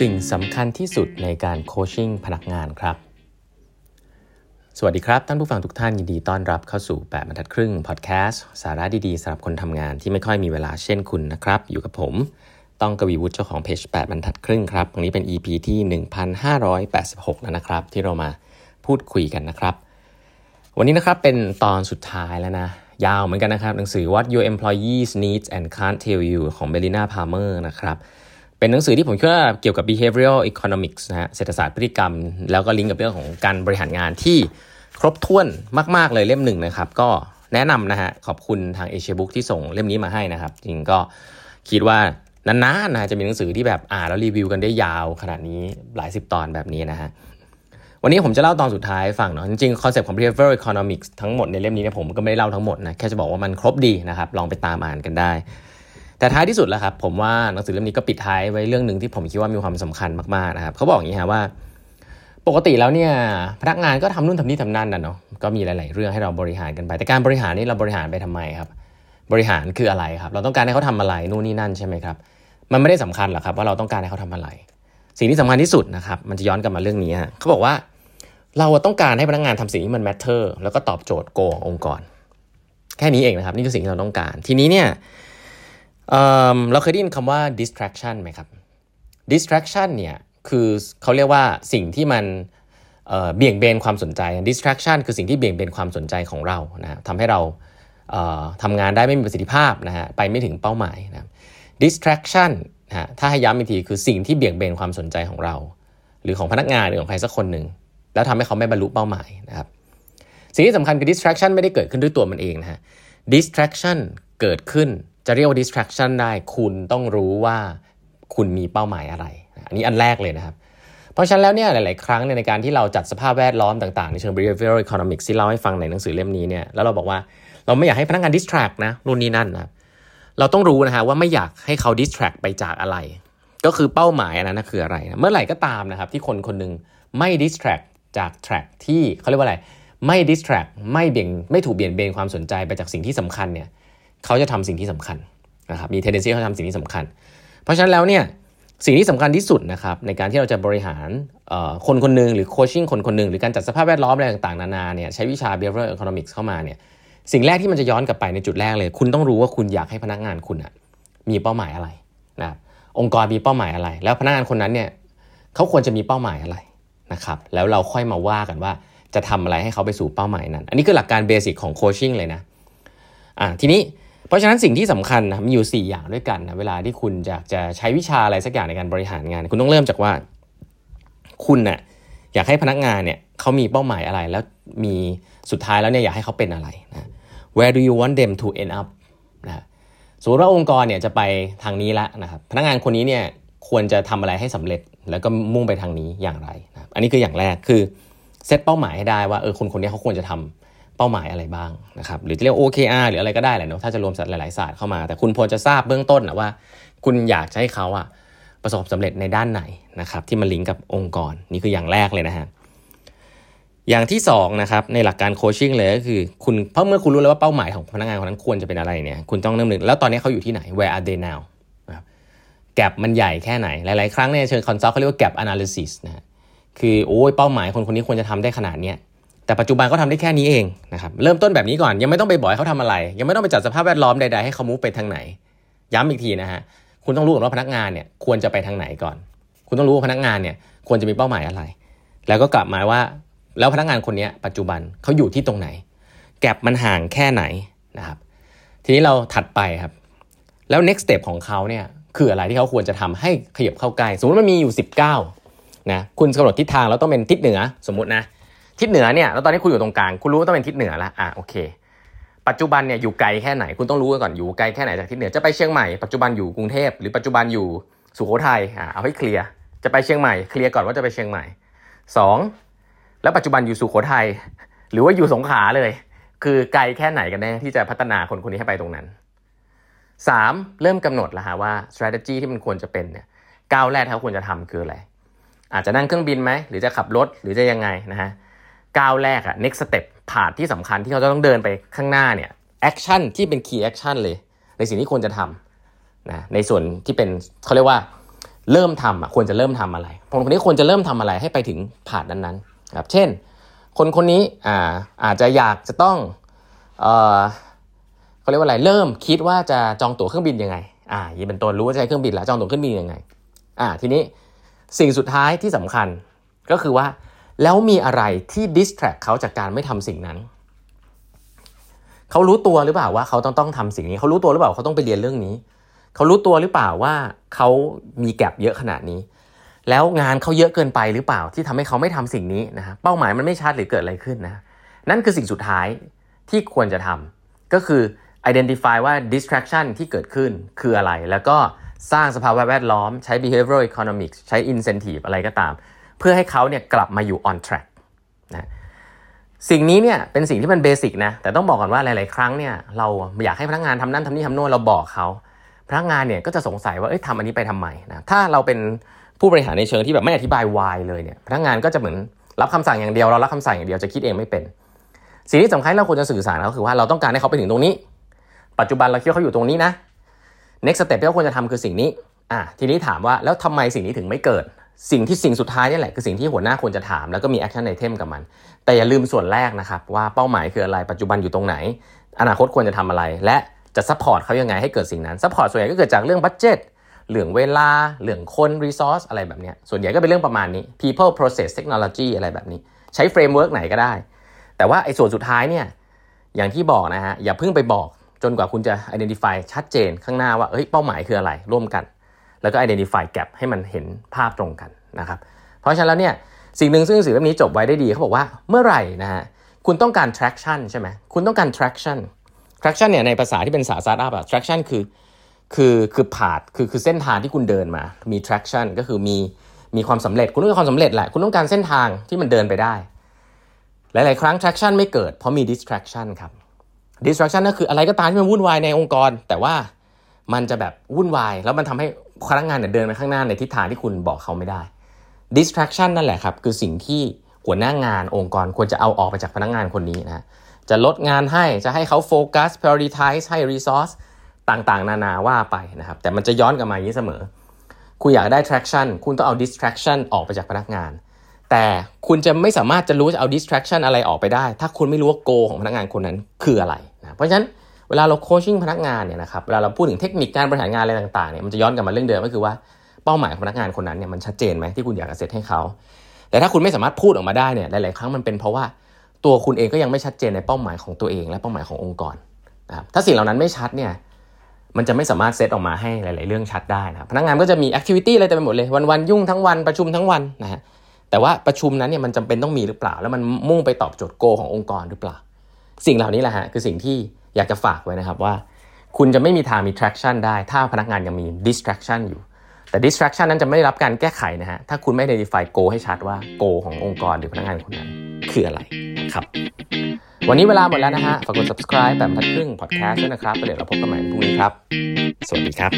สิ่งสำคัญที่สุดในการโคชชิ่งพนักงานครับ สวัสดีครับ ท่านผู้ฟังทุกท่านยินดีต้อนรับเข้าสู่ 8บรรทัดครึ่งพอดแคสต์สาระดีๆสำหรับคนทำงานที่ไม่ค่อยมีเวลาเช่นคุณนะครับ อยู่กับผม ต้องกวีวุฒิเจ้าของเพจ 8บรรทัดครึ่งครับวันนี้เป็น EP ที่ 1586 แล้วนะครับ ที่เรามาพูดคุยกันนะครับ วันนี้นะครับเป็นตอนสุดท้ายแล้วนะยาวเหมือนกันนะครับหนังสือ What Your Employees Needs and Can't Tell You ของ Belina Palmer นะครับ เป็นหนังสือที่ผมคิดว่าเกี่ยวกับ behavioral economics นะฮะเศรษฐศาสตร์พฤติกรรม แล้วก็ลิงก์กับเรื่องของการบริหารงานที่ครบถ้วนมาก ๆ เลยเล่มหนึ่งนะครับ ก็แนะนำนะฮะขอบคุณทาง Asia Books ที่ส่งเล่มนี้มาให้นะครับ จริงก็คิดว่านานๆนะจะมีหนังสือที่แบบอ่านแล้วรีวิวกันได้ยาวขนาดนี้หลายสิบตอนแบบนี้นะฮะวันนี้ผมจะเล่าตอนสุดท้ายฟังเนาะจริงๆ concept ของ behavioral economics ทั้งหมดในเล่มนี้เนี่ยผมก็ไม่ได้เล่าทั้งหมดนะแค่จะบอกว่ามันครบดีนะครับลองไปตามอ่านกันได้ แต่ท้ายที่สุดแล้วครับผมว่าหนังสือเล่มนี้ก็ปิดท้ายไว้เรื่องหนึ่งที่ผมคิดว่ามีความสำคัญมากๆนะครับเขาบอกอย่างนี้ฮะว่า ปกติแล้วเนี่ยพนักงานก็ทำนู่นทำนี่ทำนั่นนะเนาะก็มีหลาย ๆ เรื่องให้เราบริหารกันไปแต่การบริหารนี่เราบริหารไปทำไมครับ บริหารคืออะไรครับ เราต้องการให้เขาทำอะไรนู่นนี่นั่นใช่ไหมครับ มันไม่ได้สำคัญหรอกครับ ว่าเราต้องการให้เขาทำอะไร สิ่งที่สำคัญที่สุดนะครับมันจะย้อนกลับมาเรื่องนี้ฮะเขาบอกว่าเราต้องการให้พนักงานทำสิ่งที่มัน matter แล้วก็ตอบโจทย์โกขององค์กร แค่นี้เองนะครับ นี่คือสิ่งที่เราต้องการ ทีนี้เนี่ย เราเคยได้ยินคำว่า distraction ไหมครับ distraction เนี่ยคือเขาเรียกว่าสิ่งที่มันเบี่ยงเบนความสนใจ distraction คือสิ่งที่เบี่ยงเบนความสนใจของเรานะทำให้เราทำงานได้ไม่มีประสิทธิภาพนะฮะไปไม่ถึงเป้าหมายนะ distraction นะถ้าให้ย้ำอีกทีคือสิ่งที่เบี่ยงเบนความสนใจของเรา หรือของพนักงานหรือของใครสักคนหนึ่งแล้วทำให้เขาไม่บรรลุเป้าหมายนะครับสิ่งที่สำคัญคือ distraction ไม่ได้เกิดขึ้นด้วยตัวมันเองนะฮะ distraction เกิดขึ้น จะเรียกว่า distraction ได้คุณต้องรู้ว่าคุณมีเป้าหมายอะไร อันนี้อันแรกเลยนะครับ เพราะฉะนั้นแล้วเนี่ยหลาย ๆ ครั้งในการที่เราจัดสภาพแวดล้อมต่าง ๆ ในเชิง behavioral economics ที่เล่าให้ฟังในหนังสือเล่มนี้เนี่ยแล้วเราบอกว่าเราไม่อยากให้พนักงาน distract นะรุ่นนี้นั่นนะเราต้องรู้นะฮะว่าไม่อยากให้เขา distract ไปจากอะไร ก็คือเป้าหมายอันนั้นนะคืออะไรนะเมื่อไหร่ก็ตามนะครับที่คนคนนึงไม่ distract จาก track ที่เขาเรียกว่าอะไรไม่ distract ไม่เบี่ยงไม่ถูกเบี่ยงเบนความสนใจไปจากสิ่งที่สำคัญเนี่ย เขาจะทำสิ่งที่สำคัญนะครับมี tendency เขาทำสิ่งที่สำคัญ เพราะฉะนั้นแล้วเนี่ยสิ่งที่สำคัญที่สุดนะครับในการที่เราจะบริหารคนคนหนึ่งหรือโคชชิ่งคนคนหนึ่งหรือการจัดสภาพแวดล้อมอะไรต่างๆนานาเนี่ยใช้วิชา behavioral economics เข้ามาเนี่ยสิ่งแรกที่มันจะย้อนกลับไปในจุดแรกเลย คุณต้องรู้ว่าคุณอยากให้พนักงานคุณอะมีเป้าหมายอะไรนะครับองค์กรมีเป้าหมายอะไร แล้วพนักงานคนนั้นเนี่ยเขาควรจะมีเป้าหมายอะไรนะครับแล้วเราค่อยมาว่ากันว่าจะทำอะไรให้เขาไปสู่เป้าหมายนั้น อันนี้คือหลักการเบสิกของโคชชิ่งเลยนะอ่าทีนี้ เพราะฉะนั้นสิ่งที่สำคัญนะมีอยู่ 4 อย่างด้วยกันนะเวลาที่คุณอยากจะใช้วิชาอะไรสักอย่างในการบริหารงาน คุณต้องเริ่มจากว่า คุณนะ่ะอยากให้พนักงานเนี่ยเขามีเป้าหมายอะไร แล้วมีสุดท้ายแล้วเนี่ยอยากให้เขาเป็นอะไรนะ where do you want them to end up นะสมมติว่าองค์กรเนี่ยจะไปทางนี้ละนะครับพนักงานคนนี้เนี่ยควรจะทำอะไรให้สำเร็จแล้วก็มุ่งไปทางนี้อย่างไรนะอันนี้คืออย่างแรกคือเซตเป้าหมายให้ได้ว่าเออคนคนนี้เขาควรจะทำ เป้าหมายอะไรบ้างนะครับหรือจะเรียก OKR หรืออะไรก็ได้แหละเนาะถ้าจะรวมสัตว์หลายๆศาสตร์เข้ามา แต่คุณพอจะทราบเบื้องต้นนะว่า คุณอยากให้เขาอะประสบสำเร็จในด้านไหนนะครับที่มันลิงก์กับองค์กรนี่คืออย่างแรกเลยนะฮะอย่างที่2นะครับในหลักการโคชชิ่งเลยก็คือคุณเพราะเมื่อคุณรู้แล้วว่าเป้าหมายของพนักงานคนนั้นควรจะเป็นอะไรเนี่ยคุณต้องเริ่มนึกแล้วตอนนี้เขาอยู่ที่ไหน where are they now แกลบมันใหญ่แค่ไหน หลาย ๆ ครั้งในเชิงคอนซัลท์เขาเรียกว่าแกลบ analysis นะคือโอ้ยเป้าหมายคนคนนี้ควรจะทำได้ขนาดเนี้ย แต่ปัจจุบันเขาทาได้แค่นี้เองนะครับเริ่มต้นแบบนี้ก่อนยังไม่ต้องไปบอกให้เขาทำอะไร ยังไม่ต้องไปจัดสภาพแวดล้อมใดๆให้เขามุฟไปทางไหน ย้ำอีกทีนะฮะคุณต้องรู้ก่อนว่าพนักงานเนี่ยควรจะไปทางไหนก่อน คุณต้องรู้ว่าพนักงานเนี่ยควรจะมีเป้าหมายอะไร แล้วก็กลับมาว่าแล้วพนักงานคนนี้ปัจจุบันเขาอยู่ที่ตรงไหน แกลบมันห่างแค่ไหนนะครับ ทีนี้เราถัดไปครับ แล้ว next step ของเขาเนี่ยคืออะไรที่เขาควรจะทำให้ขยับเข้าใกล้ สมมติมันมีอยู่ 19นะคุณกำหนดทิศทางแล้วต้องเป็นทิศเหนือสมมตินะ ทิศเหนือเนี่ยแล้วตอนนี้คุณอยู่ตรงกลางคุณรู้ว่าต้องเป็นทิศเหนือแล้วอะโอเค ปัจจุบันเนี่ยอยู่ไกลแค่ไหนคุณต้องรู้ก่อนอยู่ไกลแค่ไหนจากทิศเหนือจะไปเชียงใหม่ปัจจุบันอยู่กรุงเทพหรือปัจจุบันอยู่สุโขทัยอะเอาให้เคลียร์จะไปเชียงใหม่เคลียร์ก่อนว่าจะไปเชียงใหม่สองแล้วปัจจุบันอยู่สุโขทัยหรือว่าอยู่สงขลาเลย คือไกลแค่ไหนกันแน่ที่จะพัฒนาคนคนนี้ให้ไปตรงนั้นสามเริ่มกำหนดแล้วฮะว่า strategy ที่มันควรจะเป็นเนี่ยก้าวแรกที่เขาควรจะทำคืออะไรอาจจะนั่งเครื่องบินไหมหรือจะขับรถหรือจะยังไงนะฮะ ก้าวแรกอะ next step ผ่านที่สำคัญที่เขาจะต้องเดินไปข้างหน้าเนี่ย action ที่เป็น key action เลย ในสิ่งที่ควรจะทำนะในส่วนที่เป็นเขาเรียกว่าเริ่มทำอะควรจะเริ่มทำอะไรคนคนนี้ควรจะเริ่มทำอะไรให้ไปถึงผ่านนั้นๆครับเช่น คนคนนี้อ่าอาจจะอยากจะต้องเออเขาเรียกว่าอะไรเริ่มคิดว่าจะจองตั๋วเครื่องบินยังไงอ่ายี่เป็นต้นรู้ว่าจะใช้เครื่องบินแล้วจองตั๋วเครื่องบินยังไงอ่าทีนี้สิ่งสุดท้ายที่สำคัญก็คือว่า แล้วมีอะไรที่ distract เขาจากการไม่ทำสิ่งนั้น เขารู้ตัวหรือเปล่าว่าเขาต้องต้องทำสิ่งนี้ เขารู้ตัวหรือเปล่าเขาต้องไปเรียนเรื่องนี้ เขารู้ตัวหรือเปล่าว่าเขามีแกลบเยอะขนาดนี้ แล้วงานเขาเยอะเกินไปหรือเปล่าที่ทำให้เขาไม่ทำสิ่งนี้นะฮะเป้าหมายมันไม่ชัดหรือเกิดอะไรขึ้นนะนั่นคือสิ่งสุดท้ายที่ควรจะทำก็คือ identify ว่า distraction ที่เกิดขึ้นคืออะไร แล้วก็สร้างสภาวะแวดล้อม ใช้ behavioral economics ใช้ incentive อะไรก็ตาม เพื่อให้เขาเนี่ยกลับมาอยู่ on track นะสิ่งนี้เนี่ยเป็นสิ่งที่มันเบสิกนะแต่ต้องบอกก่อนว่าหลาย ๆ ครั้งเนี่ยเราอยากให้พนักงานทำนั่นทำนี่ทำโน่นเราบอกเขาพนักงานเนี่ยก็จะสงสัยว่าเอ้ยทำอันนี้ไปทำไมนะถ้าเราเป็นผู้บริหารในเชิงที่แบบไม่อธิบาย why เลยเนี่ยพนักงานก็จะเหมือนรับคำสั่งอย่างเดียวเรารับคำสั่งอย่างเดียวจะคิดเองไม่เป็น สิ่งที่สำคัญเราควรจะสื่อสารก็คือว่าเราต้องการให้เขาไปถึงตรงนี้ ปัจจุบันเราคิดว่าเขาอยู่ตรงนี้นะ next step ที่เราควรจะทำคือสิ่งนี้อะทีนี้ถามว่าแล้วทำไมสิ่งนี้ถึงไม่เกิด สิ่งที่สิ่งสุดท้ายนี่แหละคือสิ่งที่หัวหน้าควรจะถาม แล้วก็มี action item กับมัน แต่อย่าลืมส่วนแรกนะครับว่าเป้าหมายคืออะไรปัจจุบันอยู่ตรงไหน อนาคตควรจะทำอะไร และจะ support เขายังไงให้เกิดสิ่งนั้น support ส่วนใหญ่ก็เกิดจากเรื่อง budget เรื่องเวลาเรื่องคน resource อะไรแบบนี้ส่วนใหญ่ก็เป็นเรื่องประมาณนี้ people process technology อะไรแบบนี้ ใช้ framework ไหนก็ได้ แต่ว่าไอ้ส่วนสุดท้ายเนี่ยอย่างที่บอกนะฮะอย่าเพิ่งไปบอกจนกว่าคุณจะ identify ชัดเจนข้างหน้าว่าเฮ้ยเป้าหมายคืออะไรร่วมกัน แล้วก็ identify gap ให้มันเห็นภาพตรงกันนะครับเพราะฉะนั้นแล้วเนี่ยสิ่งหนึ่งซึ่งสือเล่มนี้จบไว้ได้ดีเขาบอกว่าเมื่อไหร่นะฮะคุณต้องการ traction ใช่ไหมคุณต้องการ traction traction เนี่ยในภาษาที่เป็นสาสาร์ up อะ traction คือคือคือผาดคือคือเส้นทางที่คุณเดินมา มี traction ก็คือมีมีความสำเร็จ คุณต้องการความสำเร็จแหละ คุณต้องการเส้นทางที่มันเดินไปได้ หลาย ๆ ครั้ง traction ไม่เกิด เพราะมี distraction ครับ distraction ก็คืออะไรก็ตามที่มันวุ่นวายในองค์กร แต่ว่ามันจะแบบวุ่นวาย แล้วมันทำให้ พนักงานเนี่ยเดินไปข้างหน้าในทิศทางที่คุณบอกเขาไม่ได้ distraction นั่นแหละครับ คือสิ่งที่หัวหน้างานองค์กรควรจะเอาออกไปจากพนักงานคนนี้นะจะลดงานให้จะให้เขาโฟกัส prioritize ให้ resource ต่างๆ นานาว่าไปนะครับ แต่มันจะย้อนกลับมาอย่างนี้เสมอ คุณอยากได้ traction คุณต้องเอา distraction ออกไปจากพนักงาน แต่คุณจะไม่สามารถจะรู้จะเอา distraction อะไรออกไปได้ ถ้าคุณไม่รู้ว่า goal ของพนักงานคนนั้นคืออะไรนะเพราะฉะนั้น เวลาเรา coaching พนักงานเนี่ยนะครับเวลาเราพูดถึงเทคนิคการบริหารงานอะไรต่างๆเนี่ยมันจะย้อนกลับมาเรื่องเดิมก็คือว่าเป้าหมายของพนักงานคนนั้นเนี่ยมันชัดเจนไหมที่คุณอยากจะเซตให้เขา แต่ถ้าคุณไม่สามารถพูดออกมาได้เนี่ยหลายๆครั้งมันเป็นเพราะว่าตัวคุณเองก็ยังไม่ชัดเจนในเป้าหมายของตัวเอง และเป้าหมายขององค์กรนะครับถ้าสิ่งเหล่านั้นไม่ชัดเนี่ยมันจะไม่สามารถเซตออกมาให้หลาย ๆ เรื่องชัดได้นะพนักงานก็จะมี activity อะไรเต็มไปหมดเลยวันๆยุ่งทั้งวันประชุมทั้งวันนะฮะแต่ว่าประชุมนั้นเนี่ยมันจำเป็นต้องมีหรือเปล่า แล้วมันมุ่งไปตอบโจทย์โกขององค์กรหรือเปล่า สิ่งเหล่านี้แหละฮะคือสิ่งที่ อยากจะฝากไว้นะครับว่า คุณจะไม่มีทางมี traction ได้ ถ้าพนักงานยังมี distraction อยู่ แต่ distraction นั้นจะไม่ได้รับการแก้ไขนะฮะถ้าคุณไม่ identify goal ให้ชัดว่า goal ขององค์กรหรือพนักงานคนนั้นคืออะไรครับ วันนี้เวลาหมดแล้วนะฮะฝากกด subscribe แบบทัดครึ่ง podcast ด้วยนะครับเดี๋ยวเราพบกันใหม่พรุ่งนี้ครับ สวัสดีครับ